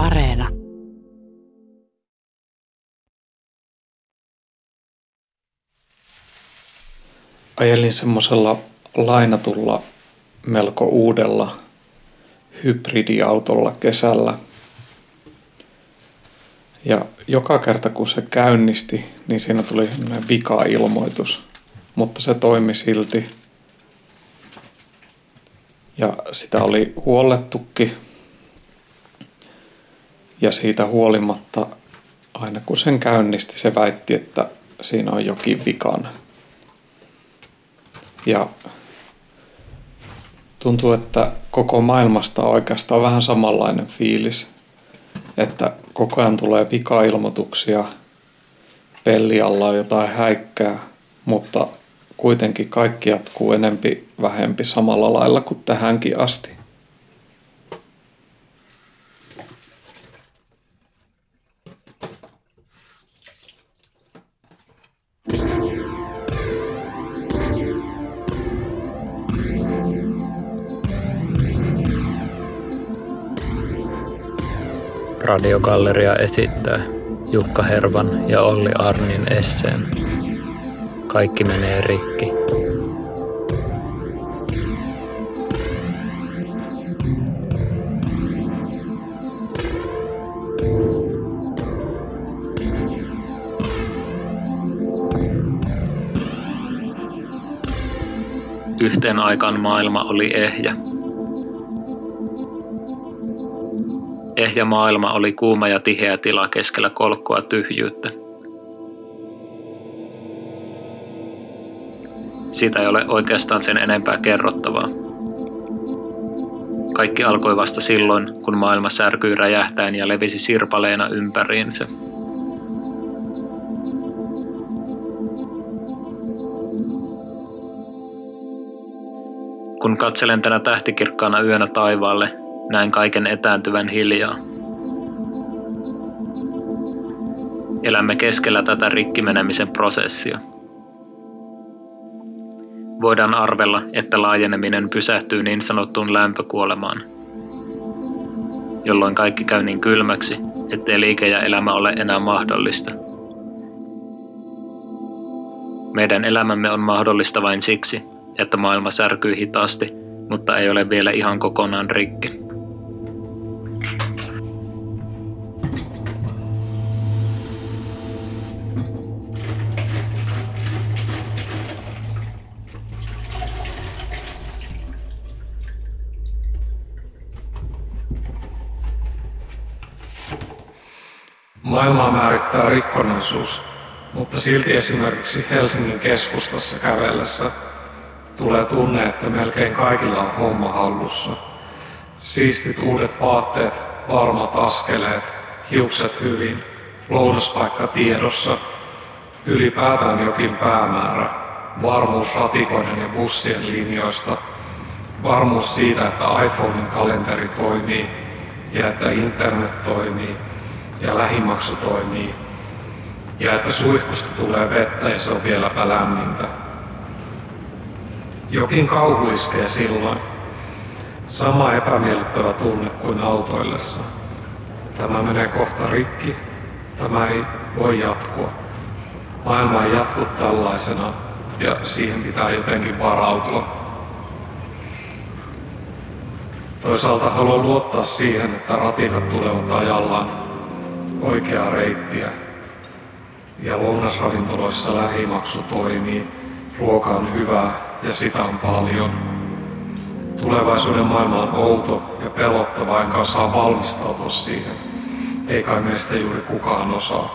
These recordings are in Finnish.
Areena. Ajelin semmoisella lainatulla melko uudella hybridiautolla kesällä. Ja joka kerta kun se käynnisti, niin siinä tuli semmoinen vika-ilmoitus. Mutta se toimi silti. Ja sitä oli huollettukin ja siitä huolimatta aina kun sen käynnisti, se väitti, että siinä on jokin vikana. Ja tuntuu, että koko maailmasta on oikeastaan vähän samanlainen fiilis, että koko ajan tulee vika-ilmoituksia, pellialla on jotain häikkää, mutta kuitenkin kaikki jatkuu enempi vähempi samalla lailla kuin tähänkin asti. Radiogalleria esittää Jukka Hervan ja Olli Arnin esseen. Kaikki menee rikki. Yhteen aikaan maailma oli ehjä. Ehjä maailma oli kuuma ja tiheä tila keskellä kolkkoa tyhjyyttä. Siitä ei ole oikeastaan sen enempää kerrottavaa. Kaikki alkoi vasta silloin, kun maailma särkyi räjähtäen ja levisi sirpaleena ympäriinsä. Kun katselen tänä tähtikirkkaana yönä taivaalle, näen kaiken etääntyvän hiljaa. Elämme keskellä tätä rikkimenemisen prosessia. Voidaan arvella, että laajeneminen pysähtyy niin sanottuun lämpökuolemaan, jolloin kaikki käy niin kylmäksi, ettei liike ja elämä ole enää mahdollista. Meidän elämämme on mahdollista vain siksi, että maailma särkyy hitaasti, mutta ei ole vielä ihan kokonaan rikki. Maailmaa määrittää rikkonaisuus, mutta silti esimerkiksi Helsingin keskustassa kävellessä tulee tunne, että melkein kaikilla on homma hallussa. Siistit uudet vaatteet, varmat askeleet, hiukset hyvin, lounaspaikka tiedossa, ylipäätään jokin päämäärä, varmuus ratikoiden ja bussien linjoista, varmuus siitä, että iPhonein kalenteri toimii ja että internet toimii ja lähimaksu toimii ja että suihkusta tulee vettä ja se on vieläpä lämmintä. Jokin kauhu iskee silloin. Sama epämiellyttävä tunne kuin autoillessa. Tämä menee kohta rikki. Tämä ei voi jatkua. Maailma ei jatku tällaisena ja siihen pitää jotenkin varautua. Toisaalta haluan luottaa siihen, että ratikat tulevat ajallaan oikeaa reittiä. Ja lounasravintoloissa lähimaksu toimii, ruoka on hyvää ja sitä on paljon. Tulevaisuuden maailma on outo ja pelottava, enkä saa valmistautua siihen. Ei kai meistä juuri kukaan osaa.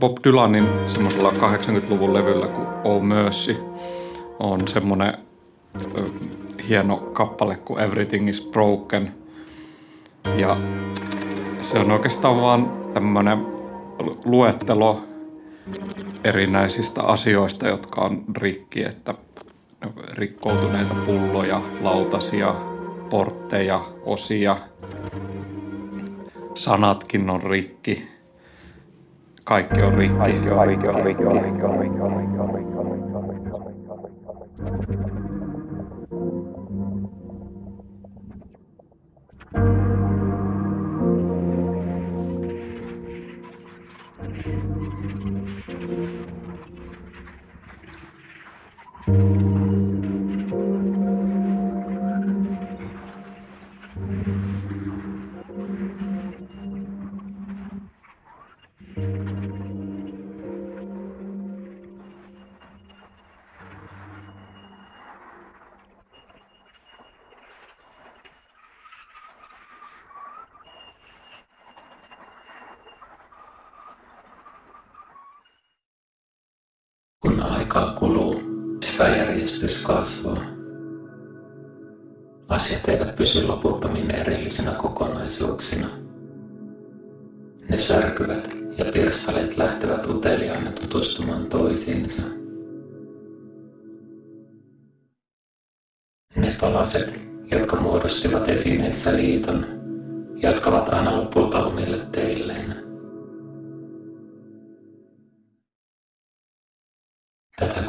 Bob Dylanin semmoisella 80-luvun levyllä kuin Oh Mercy on semmoinen hieno kappale kuin Everything is Broken. Ja se on oikeastaan vaan tämmöinen luettelo erinäisistä asioista, jotka on rikki, että rikkoutuneita pulloja, lautasia, portteja, osia, sanatkin on rikki kaikki on rikki. Kaikki on rikki. Kaikki on rikki. Kaikki on rikki. Kun aikaa kuluu, epäjärjestys kasvaa. Asiat eivät pysy loputtomin erillisinä kokonaisuuksina. Ne särkyvät ja pirstaleet lähtevät uteliaina tutustumaan toisiinsa. Ne palaset, jotka muodostivat esineissä liiton, jatkavat aina lopulta omille teilleen.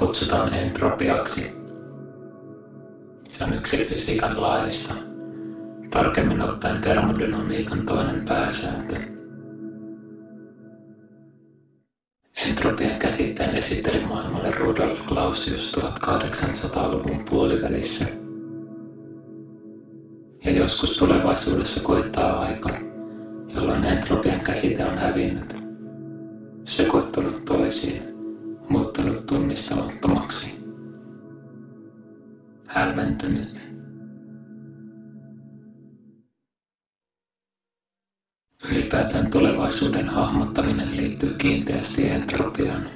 Kutsutaan entropiaksi. Se on yksi fysiikan laista, tarkemmin ottaen termodynamiikan toinen pääsääntö. Entropian käsitteen esitteli maailmalle Rudolf Clausius 1800-luvun puolivälissä. Ja joskus tulevaisuudessa koittaa aika, jolloin entropian käsite on hävinnyt, sekoittunut toisiin muuttunut tunnistamattomaksi. Hälventynyt. Ylipäätään tulevaisuuden hahmottaminen liittyy kiinteästi entropiaan.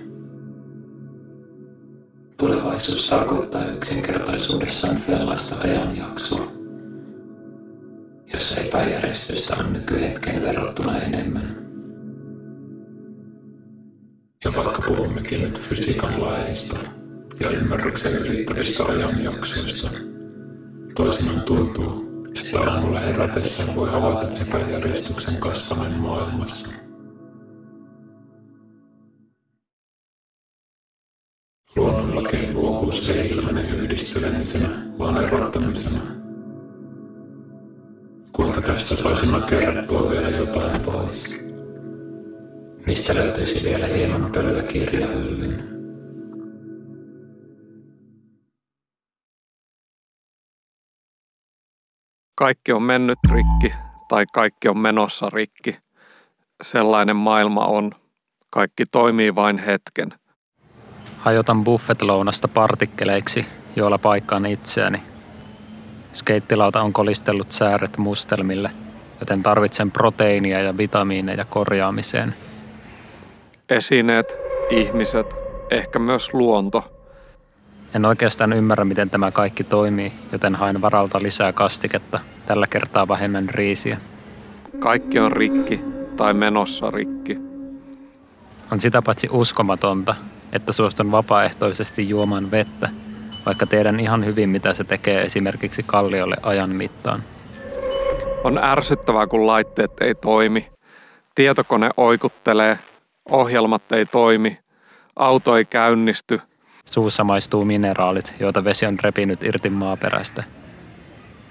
Tulevaisuus tarkoittaa yksinkertaisuudessaan sellaista ajanjaksoa, jossa epäjärjestystä on nykyhetken verrattuna enemmän. Ja vaikka puhummekin nyt fysiikan laeista ja ymmärrykseen liittyvistä ajanjaksoista, toisinaan tuntuu, että aamulla herätessä voi havaita epäjärjestyksen kasvaneen maailmassa. Luonnonlakien luovuus ei ilmene yhdistelemisenä, vaan erottamisena. Kuinka tästä saisimme kerrottua vielä jotain pois? Mistä löytyisi vielä hieman pölyä kirjahyllyyn. Kaikki on mennyt rikki tai kaikki on menossa rikki. Sellainen maailma on. Kaikki toimii vain hetken. Hajotan buffet-lounasta partikkeleiksi, joilla paikkaan itseäni. Skeittilauta on kolistellut sääret mustelmille, joten tarvitsen proteiinia ja vitamiineja korjaamiseen – esineet, ihmiset, ehkä myös luonto. En oikeastaan ymmärrä, miten tämä kaikki toimii, joten hain varalta lisää kastiketta, tällä kertaa vähemmän riisiä. Kaikki on rikki tai menossa rikki. On sitä paitsi uskomatonta, että suostun vapaaehtoisesti juomaan vettä, vaikka tiedän ihan hyvin, mitä se tekee esimerkiksi kalliolle ajan mittaan. On ärsyttävää, kun laitteet ei toimi. Tietokone oikuttelee ohjelmat ei toimi, auto ei käynnisty. Suussa maistuu mineraalit, joita vesi on repinyt irti maaperästä.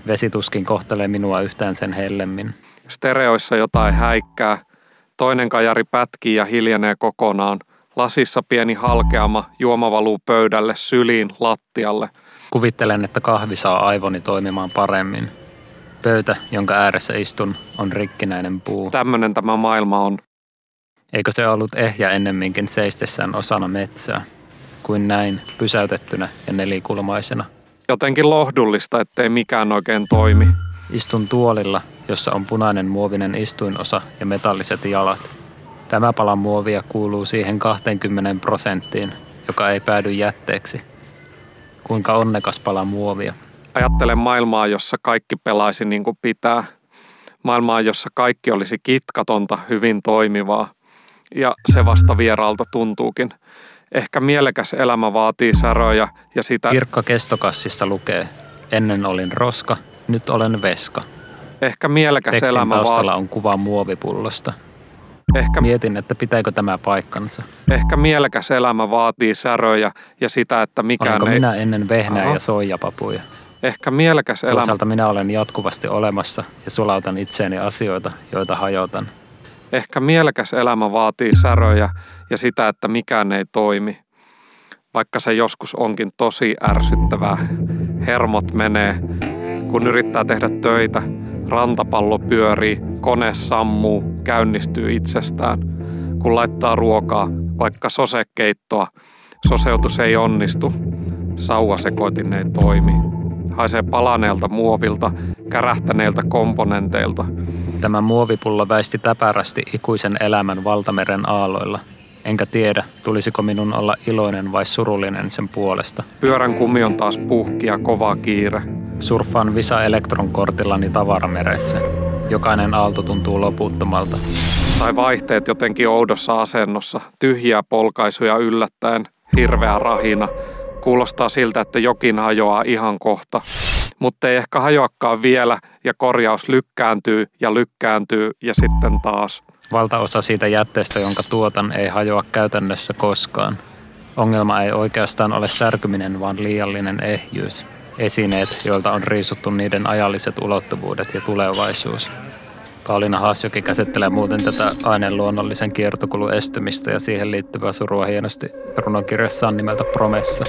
Vesi tuskin kohtelee minua yhtään sen hellemmin. Stereoissa jotain häikkää. Toinen kajari pätkii ja hiljenee kokonaan. Lasissa pieni halkeama, juoma valuu pöydälle, syliin, lattialle. Kuvittelen, että kahvi saa aivoni toimimaan paremmin. Pöytä, jonka ääressä istun, on rikkinäinen puu. Tämmöinen tämä maailma on. Eikö se ollut ehjä ennemminkin seistessään osana metsää, kuin näin pysäytettynä ja nelikulmaisena? Jotenkin lohdullista, ettei mikään oikein toimi. Istun tuolilla, jossa on punainen muovinen istuinosa ja metalliset jalat. Tämä pala muovia kuuluu siihen 20 prosenttiin, joka ei päädy jätteeksi. Kuinka onnekas pala muovia. Ajattelen maailmaa, jossa kaikki pelaisi niin kuin pitää. Maailmaa, jossa kaikki olisi kitkatonta, hyvin toimivaa. Ja se vasta vieraalta tuntuukin. Ehkä mielekäs elämä vaatii säröjä ja sitä... Kirkka kestokassissa lukee, ennen olin roska, nyt olen veska. Ehkä mielekäs Tekstin elämä taustalla vaatii... on kuva muovipullosta. Ehkä, Mietin, että pitääkö tämä paikkansa. ehkä mielekäs elämä vaatii säröjä ja sitä, että mikään Olenko ei... minä ennen vehnää Aha. ja soijapapuja? Ehkä mielekäs elämä... Toisaalta minä olen jatkuvasti olemassa ja sulautan itseeni asioita, joita hajotan. Ehkä mielekäs elämä vaatii säröjä ja sitä, että mikään ei toimi. Vaikka se joskus onkin tosi ärsyttävää. Hermot menee. Kun yrittää tehdä töitä, rantapallo pyörii, kone sammuu, käynnistyy itsestään. Kun laittaa ruokaa, vaikka sosekeittoa, soseutus ei onnistu. Sauvasekoitin ei toimi. Haisee palaneelta muovilta, kärähtäneiltä komponenteilta. Tämä muovipullo väisti täpärästi ikuisen elämän valtameren aalloilla. Enkä tiedä, tulisiko minun olla iloinen vai surullinen sen puolesta. Pyörän kumi on taas puhki ja kova kiire. Surffaan Visa Elektron-kortillani tavarameressä. Jokainen aalto tuntuu loputtomalta. Tai vaihteet jotenkin oudossa asennossa. Tyhjiä polkaisuja yllättäen. Hirveä rahina. Kuulostaa siltä, että jokin hajoaa ihan kohta. Mutta ei ehkä hajoakaan vielä ja korjaus lykkääntyy ja lykkääntyy ja sitten taas. Valtaosa siitä jätteestä, jonka tuotan, ei hajoa käytännössä koskaan. Ongelma ei oikeastaan ole särkyminen, vaan liiallinen ehjyys. Esineet, joilta on riisuttu niiden ajalliset ulottuvuudet ja tulevaisuus. Pauliina Haasjoki käsittelee muuten tätä aineen luonnollisen kiertokulun estymistä ja siihen liittyvää surua hienosti runokirjassaan nimeltä Promessa.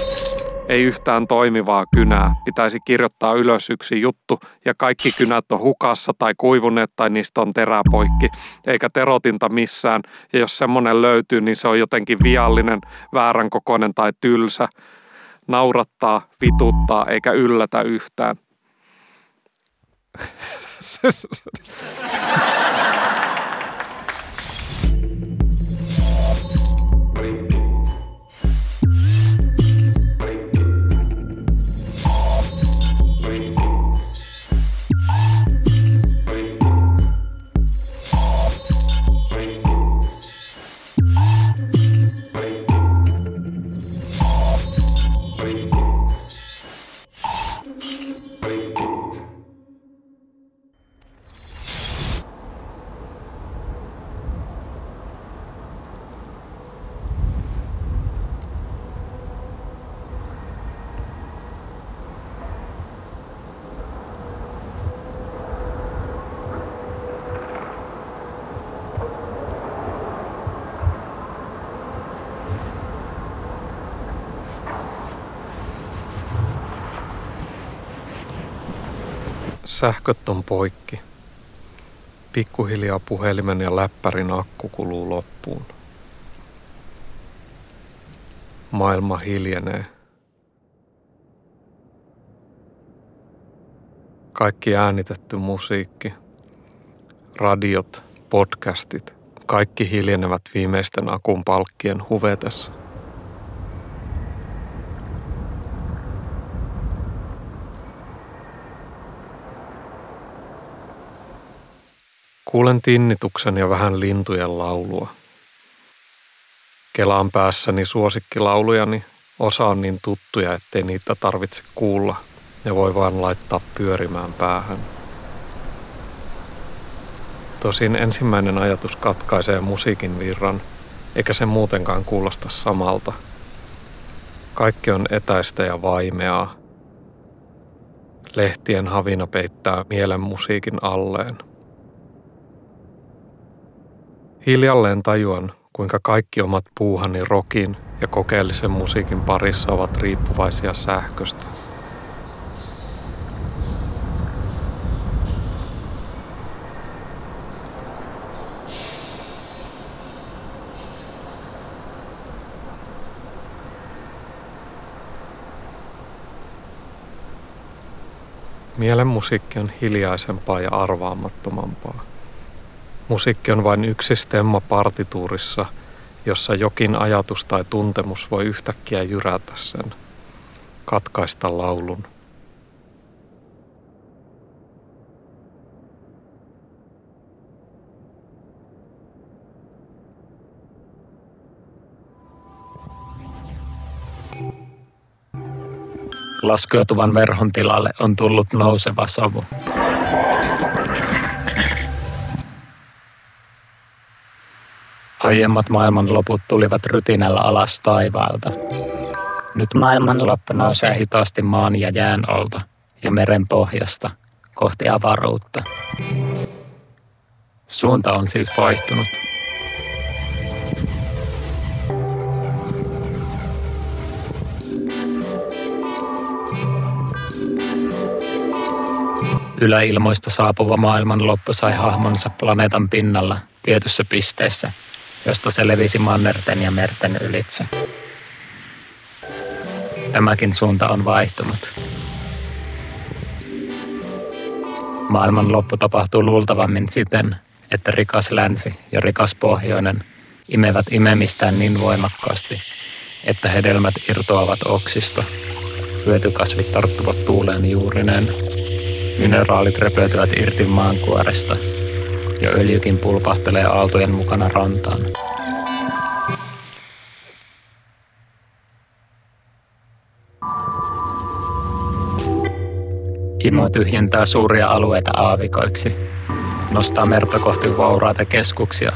Ei yhtään toimivaa kynää. Pitäisi kirjoittaa ylös yksi juttu ja kaikki kynät on hukassa tai kuivuneet tai niistä on terä poikki. Eikä terotinta missään. Ja jos semmonen löytyy, niin se on jotenkin viallinen, väärän kokoinen tai tylsä. Naurattaa, vituttaa eikä yllätä yhtään. そうそうそう。Sähköt on poikki. Pikkuhiljaa puhelimen ja läppärin akku kuluu loppuun. Maailma hiljenee. Kaikki äänitetty musiikki, radiot, podcastit, kaikki hiljenevät viimeisten akun palkkien huvetessa. Kuulen tinnituksen ja vähän lintujen laulua. Kelaan päässäni suosikkilaulujani. Osa on niin tuttuja, ettei niitä tarvitse kuulla. Ne voi vain laittaa pyörimään päähän. Tosin ensimmäinen ajatus katkaisee musiikin virran, eikä se muutenkaan kuulosta samalta. Kaikki on etäistä ja vaimeaa. Lehtien havina peittää mielen musiikin alleen. Hiljalleen tajuan, kuinka kaikki omat puuhani rokin ja kokeellisen musiikin parissa ovat riippuvaisia sähköstä. Mielen musiikki on hiljaisempaa ja arvaamattomampaa. Musiikki on vain yksi stemma partituurissa, jossa jokin ajatus tai tuntemus voi yhtäkkiä jyrätä sen, katkaista laulun. Laskeutuvan verhon tilalle on tullut nouseva savu. Aiemmat maailmanloput tulivat rytinällä alas taivaalta. Nyt maailmanloppu nousee hitaasti maan ja jään alta ja meren pohjasta kohti avaruutta. Suunta on siis vaihtunut. Yläilmoista saapuva maailmanloppu sai hahmonsa planeetan pinnalla tietyssä pisteessä, josta se levisi mannerten ja merten ylitse. Tämäkin suunta on vaihtunut. Maailman loppu tapahtuu luultavammin siten, että rikas länsi ja rikas pohjoinen imevät imemistään niin voimakkaasti, että hedelmät irtoavat oksista, hyötykasvit tarttuvat tuuleen juurineen Mineraalit repeytyvät irti maankuoresta ja öljykin pulpahtelee aaltojen mukana rantaan. Imo tyhjentää suuria alueita aavikoiksi, nostaa merta kohti vauraita keskuksia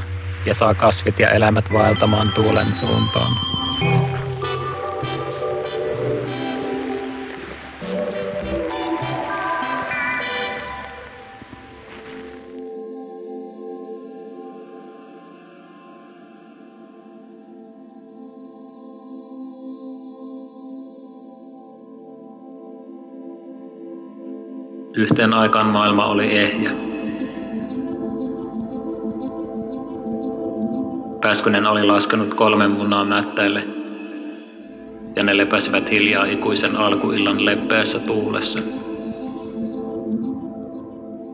ja saa kasvit ja elämät vaeltamaan tuulen suuntaan. Yhteen aikaan maailma oli ehjä. Pääskynen oli laskenut kolmen munaa mättäille, ja ne lepäsivät hiljaa ikuisen alkuillan leppeässä tuulessa.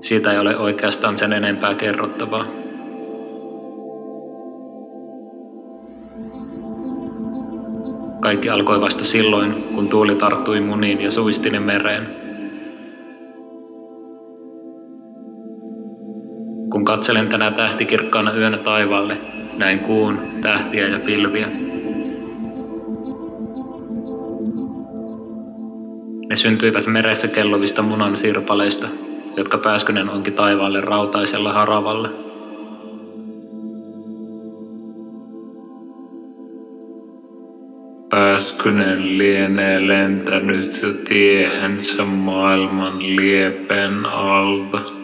Siitä ei ole oikeastaan sen enempää kerrottavaa. Kaikki alkoi vasta silloin, kun tuuli tarttui muniin ja suisti ne mereen. Katselen tänä tähtikirkkaana yönä taivaalle, näin kuun, tähtiä ja pilviä. Ne syntyivät meressä kelluvista munan sirpaleista, jotka Pääskynen onki taivaalle rautaisella haravalla. Pääskynen lienee lentänyt jo tiehensä maailman liepen alta.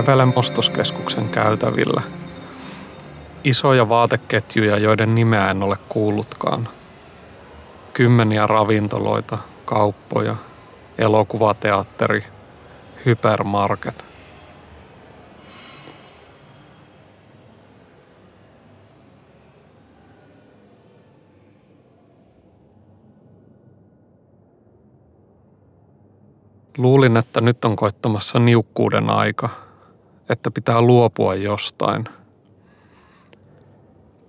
Kävelen ostoskeskuksen käytävillä. Isoja vaateketjuja, joiden nimeä en ole kuullutkaan. Kymmeniä ravintoloita, kauppoja, elokuvateatteri, hypermarket. Luulin, että nyt on koittamassa niukkuuden aika – että pitää luopua jostain.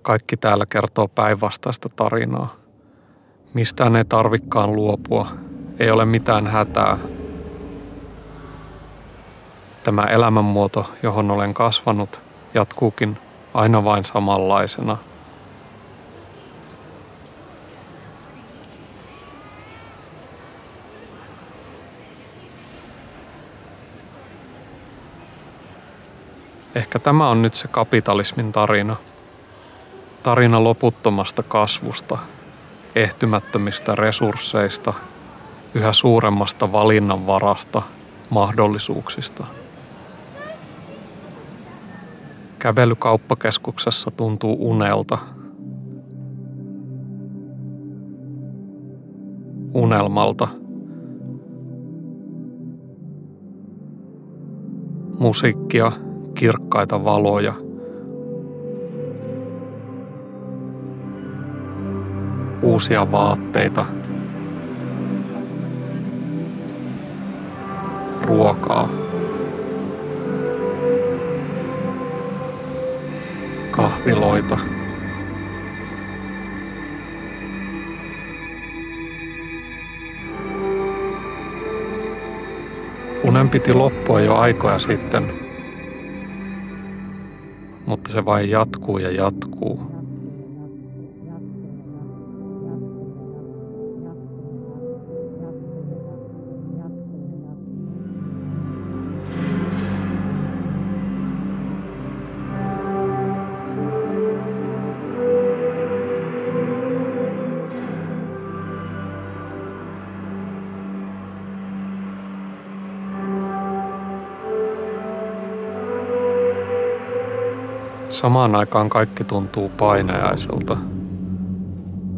Kaikki täällä kertoo päinvastaista tarinaa. Mistään ei tarvikkaan luopua. Ei ole mitään hätää. Tämä elämänmuoto, johon olen kasvanut, jatkuukin aina vain samanlaisena – Ehkä tämä on nyt se kapitalismin tarina. Tarina loputtomasta kasvusta, ehtymättömistä resursseista, yhä suuremmasta valinnanvarasta, mahdollisuuksista. Kävely kauppakeskuksessa tuntuu unelta. Unelmalta. Musiikkia, kirkkaita valoja. Uusia vaatteita. Ruokaa. Kahviloita. Unen piti loppua jo aikoja sitten, mutta se vain jatkuu ja jatkuu. Samaan aikaan kaikki tuntuu painajaiselta.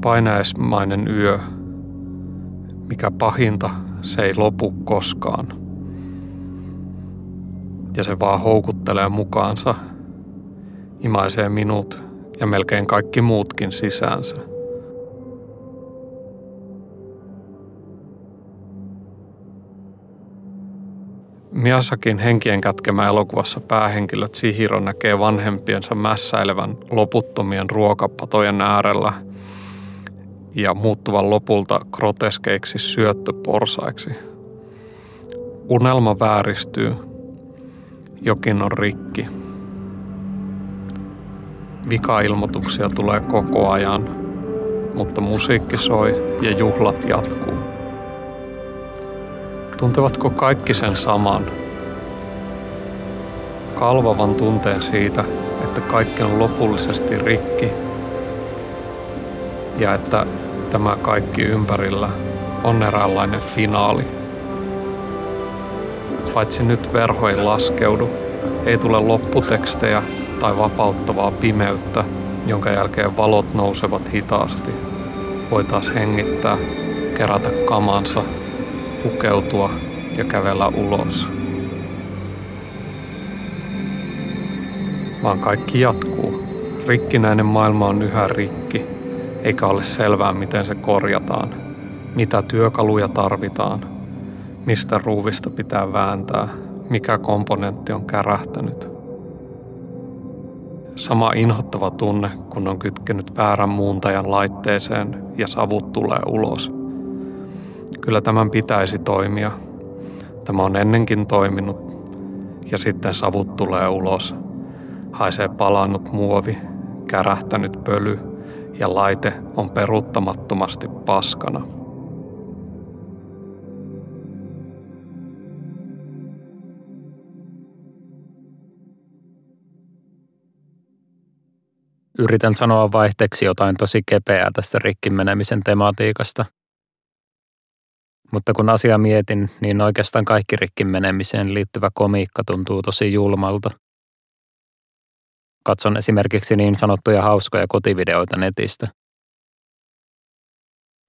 Painajaismainen yö. Mikä pahinta, se ei lopu koskaan. Ja se vaan houkuttelee mukaansa, imaisee minut ja melkein kaikki muutkin sisäänsä. Miasakin henkien kätkemä elokuvassa päähenkilö Chihiro näkee vanhempiensa mässäilevän loputtomien ruokapatojen äärellä ja muuttuvan lopulta groteskeiksi syöttöporsaiksi. Unelma vääristyy. Jokin on rikki. Vikailmoituksia tulee koko ajan, mutta musiikki soi ja juhlat jatkuu. Tuntevatko kaikki sen saman? Kalvavan tunteen siitä, että kaikki on lopullisesti rikki ja että tämä kaikki ympärillä on eräänlainen finaali. Paitsi nyt verho ei laskeudu, ei tule lopputekstejä tai vapauttavaa pimeyttä, jonka jälkeen valot nousevat hitaasti. Voi taas hengittää, kerätä kamansa pukeutua ja kävellä ulos. Vaan kaikki jatkuu. Rikkinäinen maailma on yhä rikki, eikä ole selvää miten se korjataan. Mitä työkaluja tarvitaan, mistä ruuvista pitää vääntää, mikä komponentti on kärähtänyt. Sama inhottava tunne, kun on kytkenyt väärän muuntajan laitteeseen ja savut tulee ulos – Kyllä tämän pitäisi toimia. Tämä on ennenkin toiminut. Ja sitten savut tulee ulos. Haisee palannut muovi, kärähtänyt pöly ja laite on peruuttamattomasti paskana. Yritän sanoa vaihteeksi jotain tosi kepeää tästä rikkimenemisen tematiikasta – mutta kun asia mietin, niin oikeastaan kaikki rikkin menemiseen liittyvä komiikka tuntuu tosi julmalta. Katson esimerkiksi niin sanottuja hauskoja kotivideoita netistä.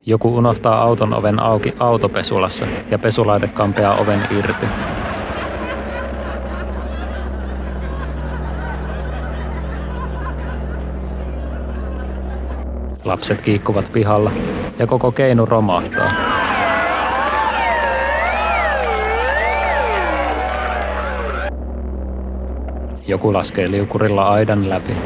Joku unohtaa auton oven auki autopesulassa ja pesulaite kampeaa oven irti. Lapset kiikkuvat pihalla ja koko keinu romahtaa. Joku laskee liukurilla aidan läpi.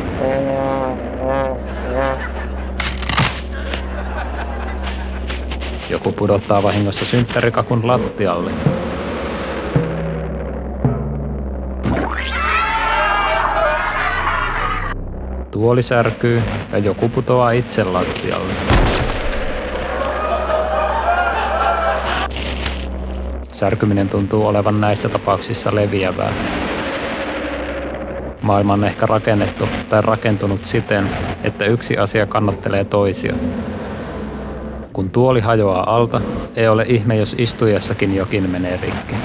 Joku pudottaa vahingossa synttärikakun lattialle. Tuoli särkyy ja joku putoaa itse lattialle. Särkyminen tuntuu olevan näissä tapauksissa leviävää. Maailma on ehkä rakennettu tai rakentunut siten, että yksi asia kannattelee toisia. Kun tuoli hajoaa alta, ei ole ihme, jos istujassakin jokin menee rikki.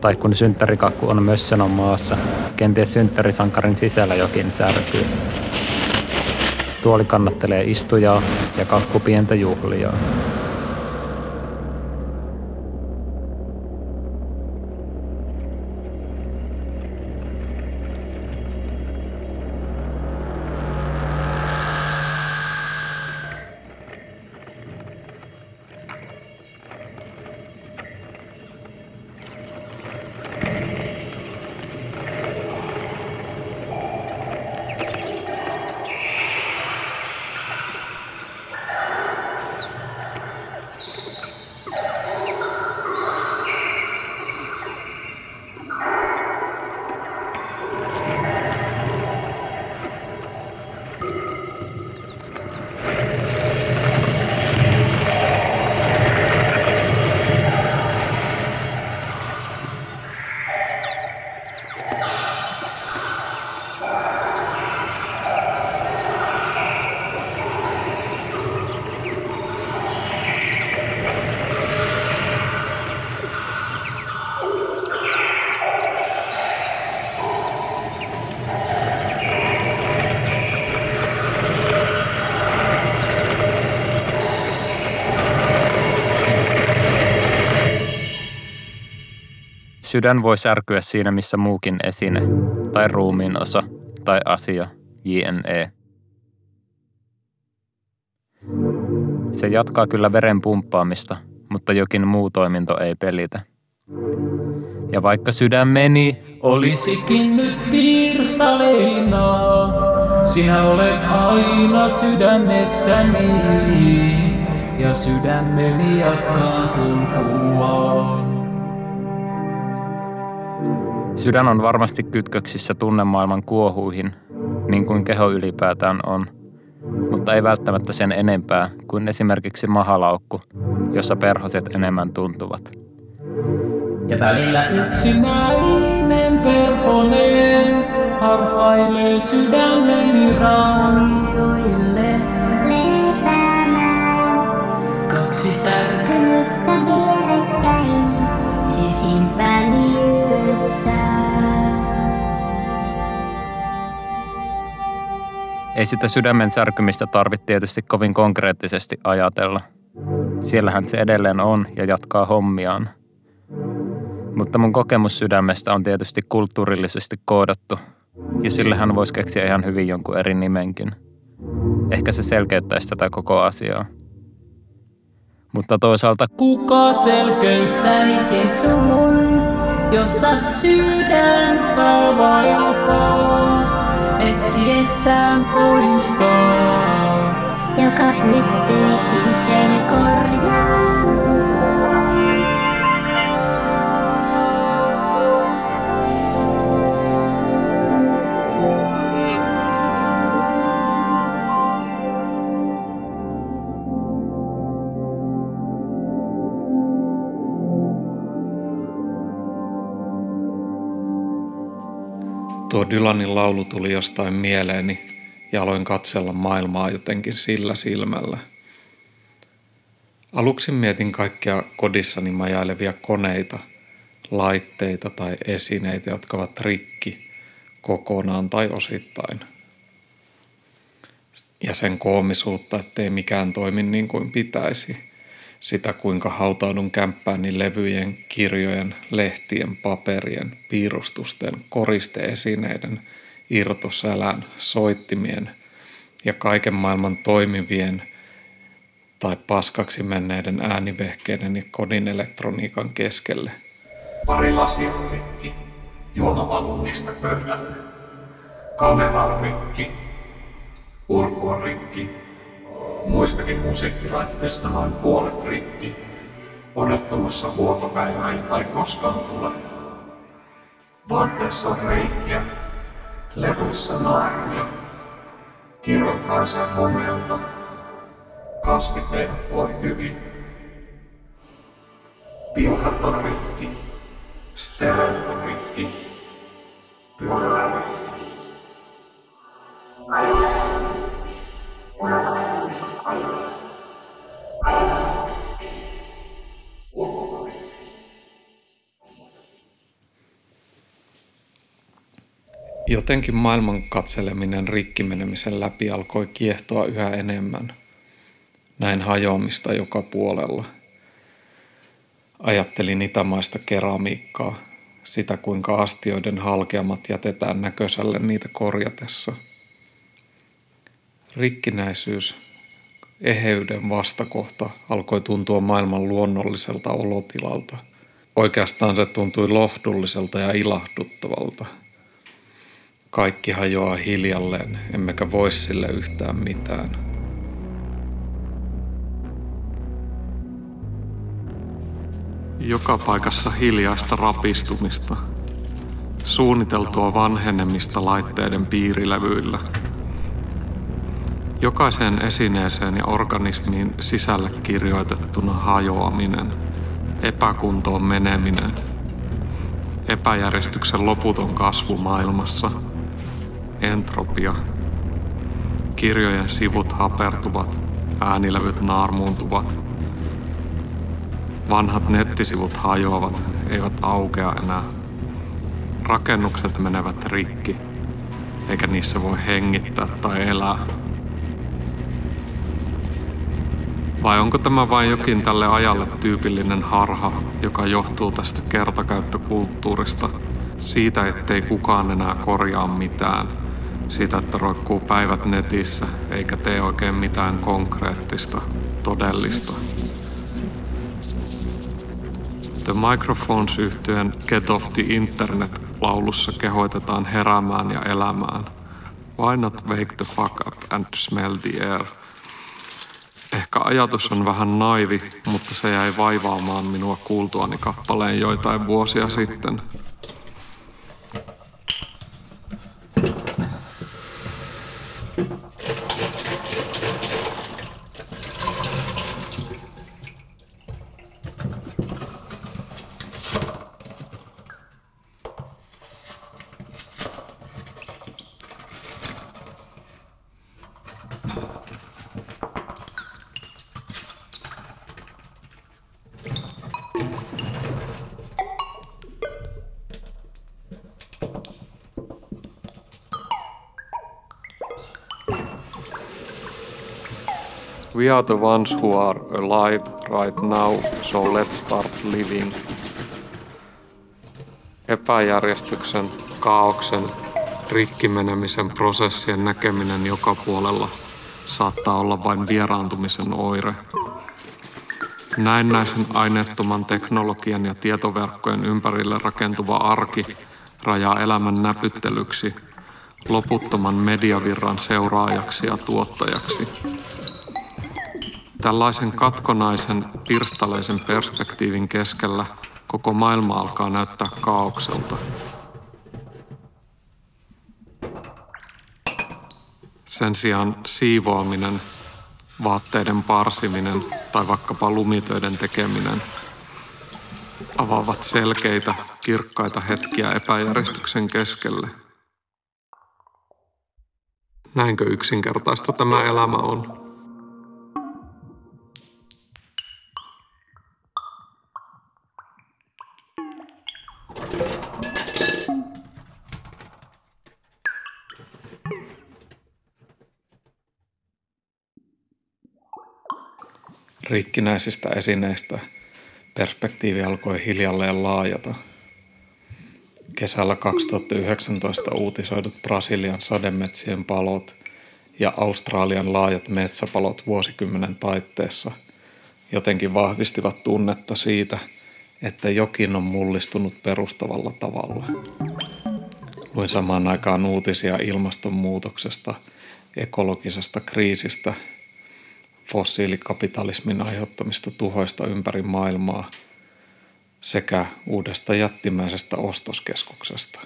Tai kun synttärikakku on mössön maassa, kenties synttärisankarin sisällä jokin särkyy. Tuoli kannattelee istujaa ja kakku pientä juhlijaa. Sydän voi särkyä siinä, missä muukin esine, tai ruumiin osa, tai asia, jne. Se jatkaa kyllä veren pumppaamista, mutta jokin muu toiminto ei pelitä. Ja vaikka sydän meni, olisikin nyt pirstaleina, sinä olet aina sydämessäni, ja sydämeni jatkaa kulkuaan. Sydän on varmasti kytköksissä tunnemaailman kuohuihin, niin kuin keho ylipäätään on, mutta ei välttämättä sen enempää kuin esimerkiksi mahalaukku, jossa perhoset enemmän tuntuvat. Ja välillä yksinäinen perhonen harhailee sydämeni raunioille. Ei sitä sydämen särkymistä tarvitse tietysti kovin konkreettisesti ajatella. Siellähän se edelleen on ja jatkaa hommiaan. Mutta mun kokemus sydämestä on tietysti kulttuurillisesti koodattu, ja sillehän voisi keksiä ihan hyvin jonkun eri nimenkin. Ehkä se selkeyttäisi tätä koko asiaa. Mutta toisaalta Kuka selkeyttäisi sun, jossa sydän saa vaeltaa, etsiessään puistoa, joka pystyisi sen korjaamaan. Tuo Dylanin laulu tuli jostain mieleeni ja aloin katsella maailmaa jotenkin sillä silmällä. Aluksi mietin kaikkia kodissani majailevia koneita, laitteita tai esineitä, jotka ovat rikki kokonaan tai osittain. Ja sen koomisuutta, ettei mikään toimi niin kuin pitäisi. Sitä, kuinka hautaudun kämppääni levyjen, kirjojen, lehtien, paperien, piirustusten, koristeesineiden, irtosälän, soittimien ja kaiken maailman toimivien tai paskaksi menneiden äänivehkeiden ja kodin elektroniikan keskelle. Pari lasia rikki, juoma valuu niistä pöydälle. Kamera on rikki, urku on rikki, muistakin musiikkilaitteista noin puolet rikki, odottamassa huoltopäivää ei koskaan tule. Vaatteissa on reikiä, levyissä naaruja, kirjat haisee homeelta, kasvit eivät voi hyvin. Piuhat on rikki, stereotorikki, pyörärikki. Jotenkin maailman katseleminen rikkimenemisen läpi alkoi kiehtoa yhä enemmän. Näin hajoamista joka puolella. Ajattelin itämaista keramiikkaa, sitä kuinka astioiden halkeamat jätetään näköiselle niitä korjatessa. Rikkinäisyys, eheyden vastakohta alkoi tuntua maailman luonnolliselta olotilalta. Oikeastaan se tuntui lohdulliselta ja ilahduttavalta – kaikki hajoaa hiljalleen, emmekä voi sille yhtään mitään. Joka paikassa hiljaista rapistumista, suunniteltua vanhenemista laitteiden piirilevyillä. Jokaiseen esineeseen ja organismiin sisälle kirjoitettuna hajoaminen, epäkuntoon meneminen, epäjärjestyksen loputon kasvu maailmassa – entropia. Kirjojen sivut hapertuvat, äänilevyt naarmuuntuvat. Vanhat nettisivut hajoavat, eivät aukea enää. Rakennukset menevät rikki, eikä niissä voi hengittää tai elää. Vai onko tämä vain jokin tälle ajalle tyypillinen harha, joka johtuu tästä kertakäyttökulttuurista, siitä ettei kukaan enää korjaa mitään – siitä, että roikkuu päivät netissä eikä tee oikein mitään konkreettista, todellista. The Microphones yhtyeen Get Off the Internet laulussa kehoitetaan heräämään ja elämään. Why not wake the fuck up and smell the air? Ehkä ajatus on vähän naivi, mutta se jäi vaivaamaan minua kuultuani kappaleen joitain vuosia sitten – We are the ones who are alive right now, so let's start living. Epäjärjestyksen, kaauksen, rikkimenemisen prosessien näkeminen joka puolella saattaa olla vain vieraantumisen oire. Näennäisen aineettoman teknologian ja tietoverkkojen ympärille rakentuva arki rajaa elämän näpyttelyksi, loputtoman mediavirran seuraajaksi ja tuottajaksi. Tällaisen katkonaisen, pirstaleisen perspektiivin keskellä koko maailma alkaa näyttää kaaukselta. Sen sijaan siivoaminen, vaatteiden parsiminen tai vaikkapa lumitöiden tekeminen avaavat selkeitä, kirkkaita hetkiä epäjärjestyksen keskelle. Näinkö yksinkertaista tämä elämä on? Rikkinäisistä esineistä perspektiivi alkoi hiljalleen laajata. Kesällä 2019 uutisoidut Brasilian sademetsien palot ja Australian laajat metsäpalot vuosikymmenen taitteessa jotenkin vahvistivat tunnetta siitä, että jokin on mullistunut perustavalla tavalla. Luin samaan aikaan uutisia ilmastonmuutoksesta, ekologisesta kriisistä fossiilikapitalismin aiheuttamista tuhoista ympäri maailmaa sekä uudesta jättimäisestä ostoskeskuksesta.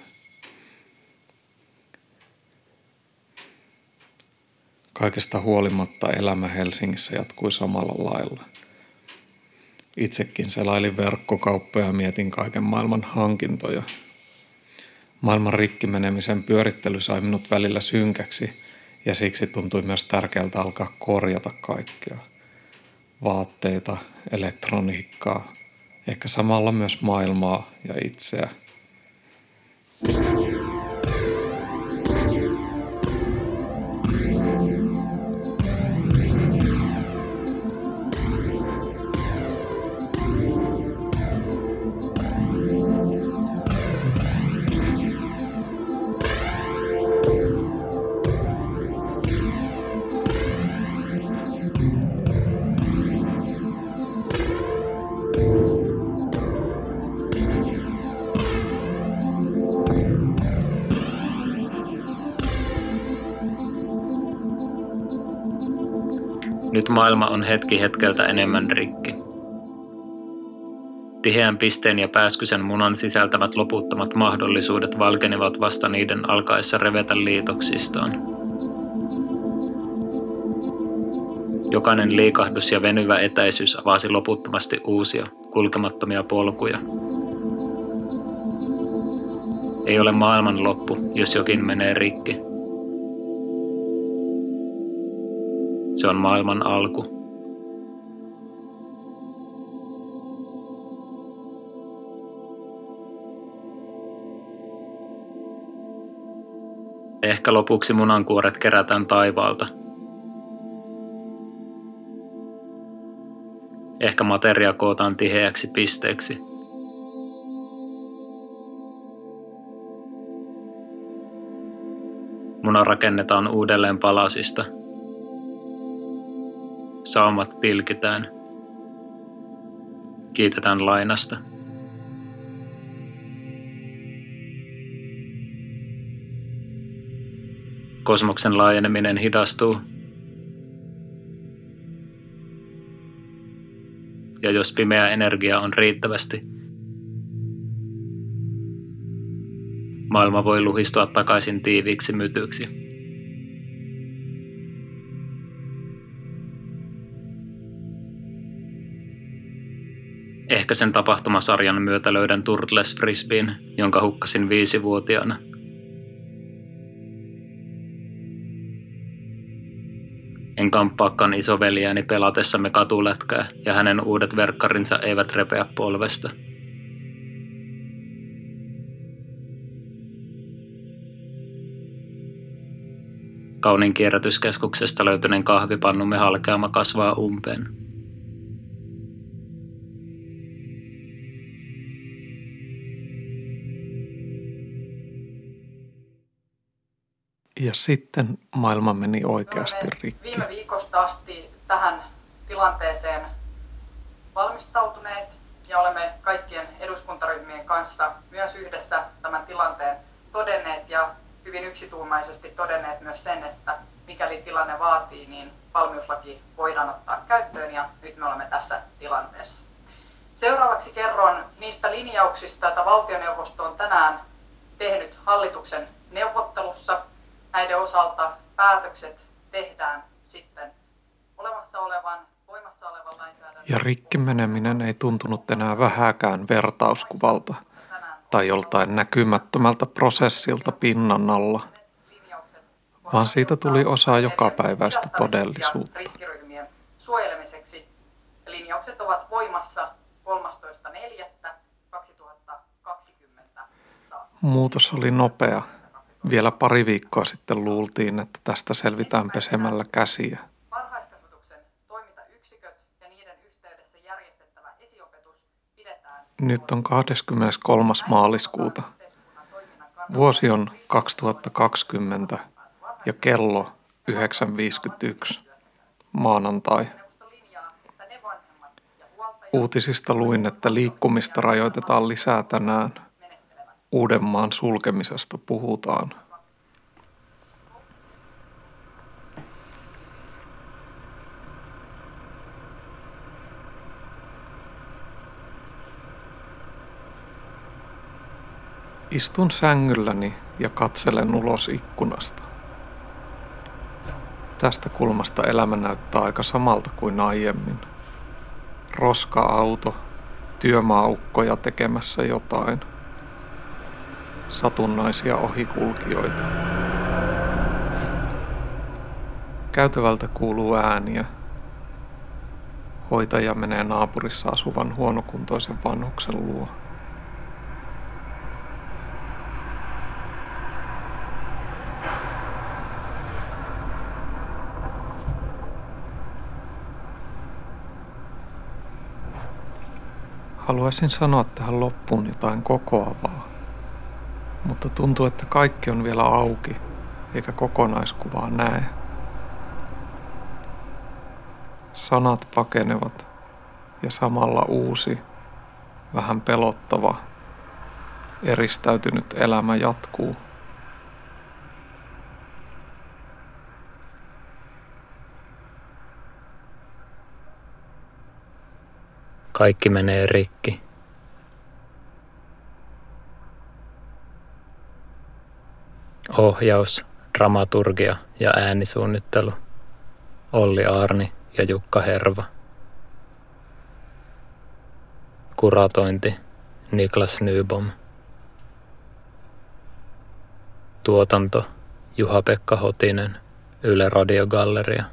Kaikesta huolimatta elämä Helsingissä jatkui samalla lailla. Itsekin selailin verkkokauppoja ja mietin kaiken maailman hankintoja. Maailman rikki menemisen pyörittely sai minut välillä synkäksi ja siksi tuntui myös tärkeältä alkaa korjata kaikkea. Vaatteita, elektroniikkaa, ehkä samalla myös maailmaa ja itseä. Nyt maailma on hetki hetkeltä enemmän rikki. Tiheän pisteen ja pääskysen munan sisältävät loputtomat mahdollisuudet valkenivat vasta niiden alkaessa revetä liitoksistaan. Jokainen liikahdus ja venyvä etäisyys avasi loputtomasti uusia, kulkemattomia polkuja. Ei ole maailman loppu, jos jokin menee rikki. Se on maailman alku. Ehkä lopuksi munankuoret kerätään taivaalta. Ehkä materia kootaan tiheäksi pisteeksi. Muna rakennetaan uudelleen palasista – Saumat tilkitään. Kiitetään lainasta. Kosmoksen laajeneminen hidastuu. Ja jos pimeä energia on riittävästi, maailma voi luhistua takaisin tiiviiksi mytyksi. Ehkä sen tapahtumasarjan myötä löydän Turtles Frisbeen, jonka hukkasin viisivuotiaana. En kamppaakaan isoveljääni pelatessamme katulätkää, ja hänen uudet verkkarinsa eivät repeä polvesta. Kaunin kierrätyskeskuksesta löytyneen kahvipannumme halkeama kasvaa umpeen. Ja sitten maailma meni oikeasti rikki. Viime viikosta asti tähän tilanteeseen valmistautuneet ja olemme kaikkien eduskuntaryhmien kanssa myös yhdessä tämän tilanteen todenneet ja hyvin yksituumaisesti todenneet myös sen, että mikäli tilanne vaatii, niin valmiuslaki voidaan ottaa käyttöön ja nyt me olemme tässä tilanteessa. Seuraavaksi kerron niistä linjauksista, joita valtioneuvosto on tänään tehnyt hallituksen neuvottelussa näiden osalta päätökset tehdään sitten olemassa olevan, voimassa olevan lainsäädännön. Ja rikki meneminen ei tuntunut enää vähäkään vertauskuvalta tai joltain näkymättömältä prosessilta pinnan alla, vaan siitä tuli osa jokapäiväistä todellisuutta. Riskiryhmien suojelemiseksi linjaukset ovat voimassa 13.4.2020 Muutos oli nopea vielä pari viikkoa sitten luultiin, että tästä selvitään pesemällä käsiä. Nyt on 23. maaliskuuta. Vuosi on 2020 ja kello 9.51. Maanantai. Uutisista luin, että liikkumista rajoitetaan lisää tänään – Uudenmaan sulkemisesta puhutaan. Istun sängylläni ja katselen ulos ikkunasta. Tästä kulmasta elämä näyttää aika samalta kuin aiemmin. roska-auto, työmaaukkoja tekemässä jotain, satunnaisia ohikulkijoita. Käytävältä kuuluu ääniä. Hoitaja menee naapurissa asuvan huonokuntoisen vanhuksen luo. Haluaisin sanoa tähän loppuun jotain kokoavaa, mutta tuntuu, että kaikki on vielä auki, eikä kokonaiskuvaa näe. Sanat pakenevat ja samalla uusi, vähän pelottava, eristäytynyt elämä jatkuu. Kaikki menee rikki. Ohjaus, dramaturgia ja äänisuunnittelu. Olli Arni ja Jukka Herva. Kuratointi Niklas Nybom. Tuotanto Juha-Pekka Hotinen, Yle Radiogalleria.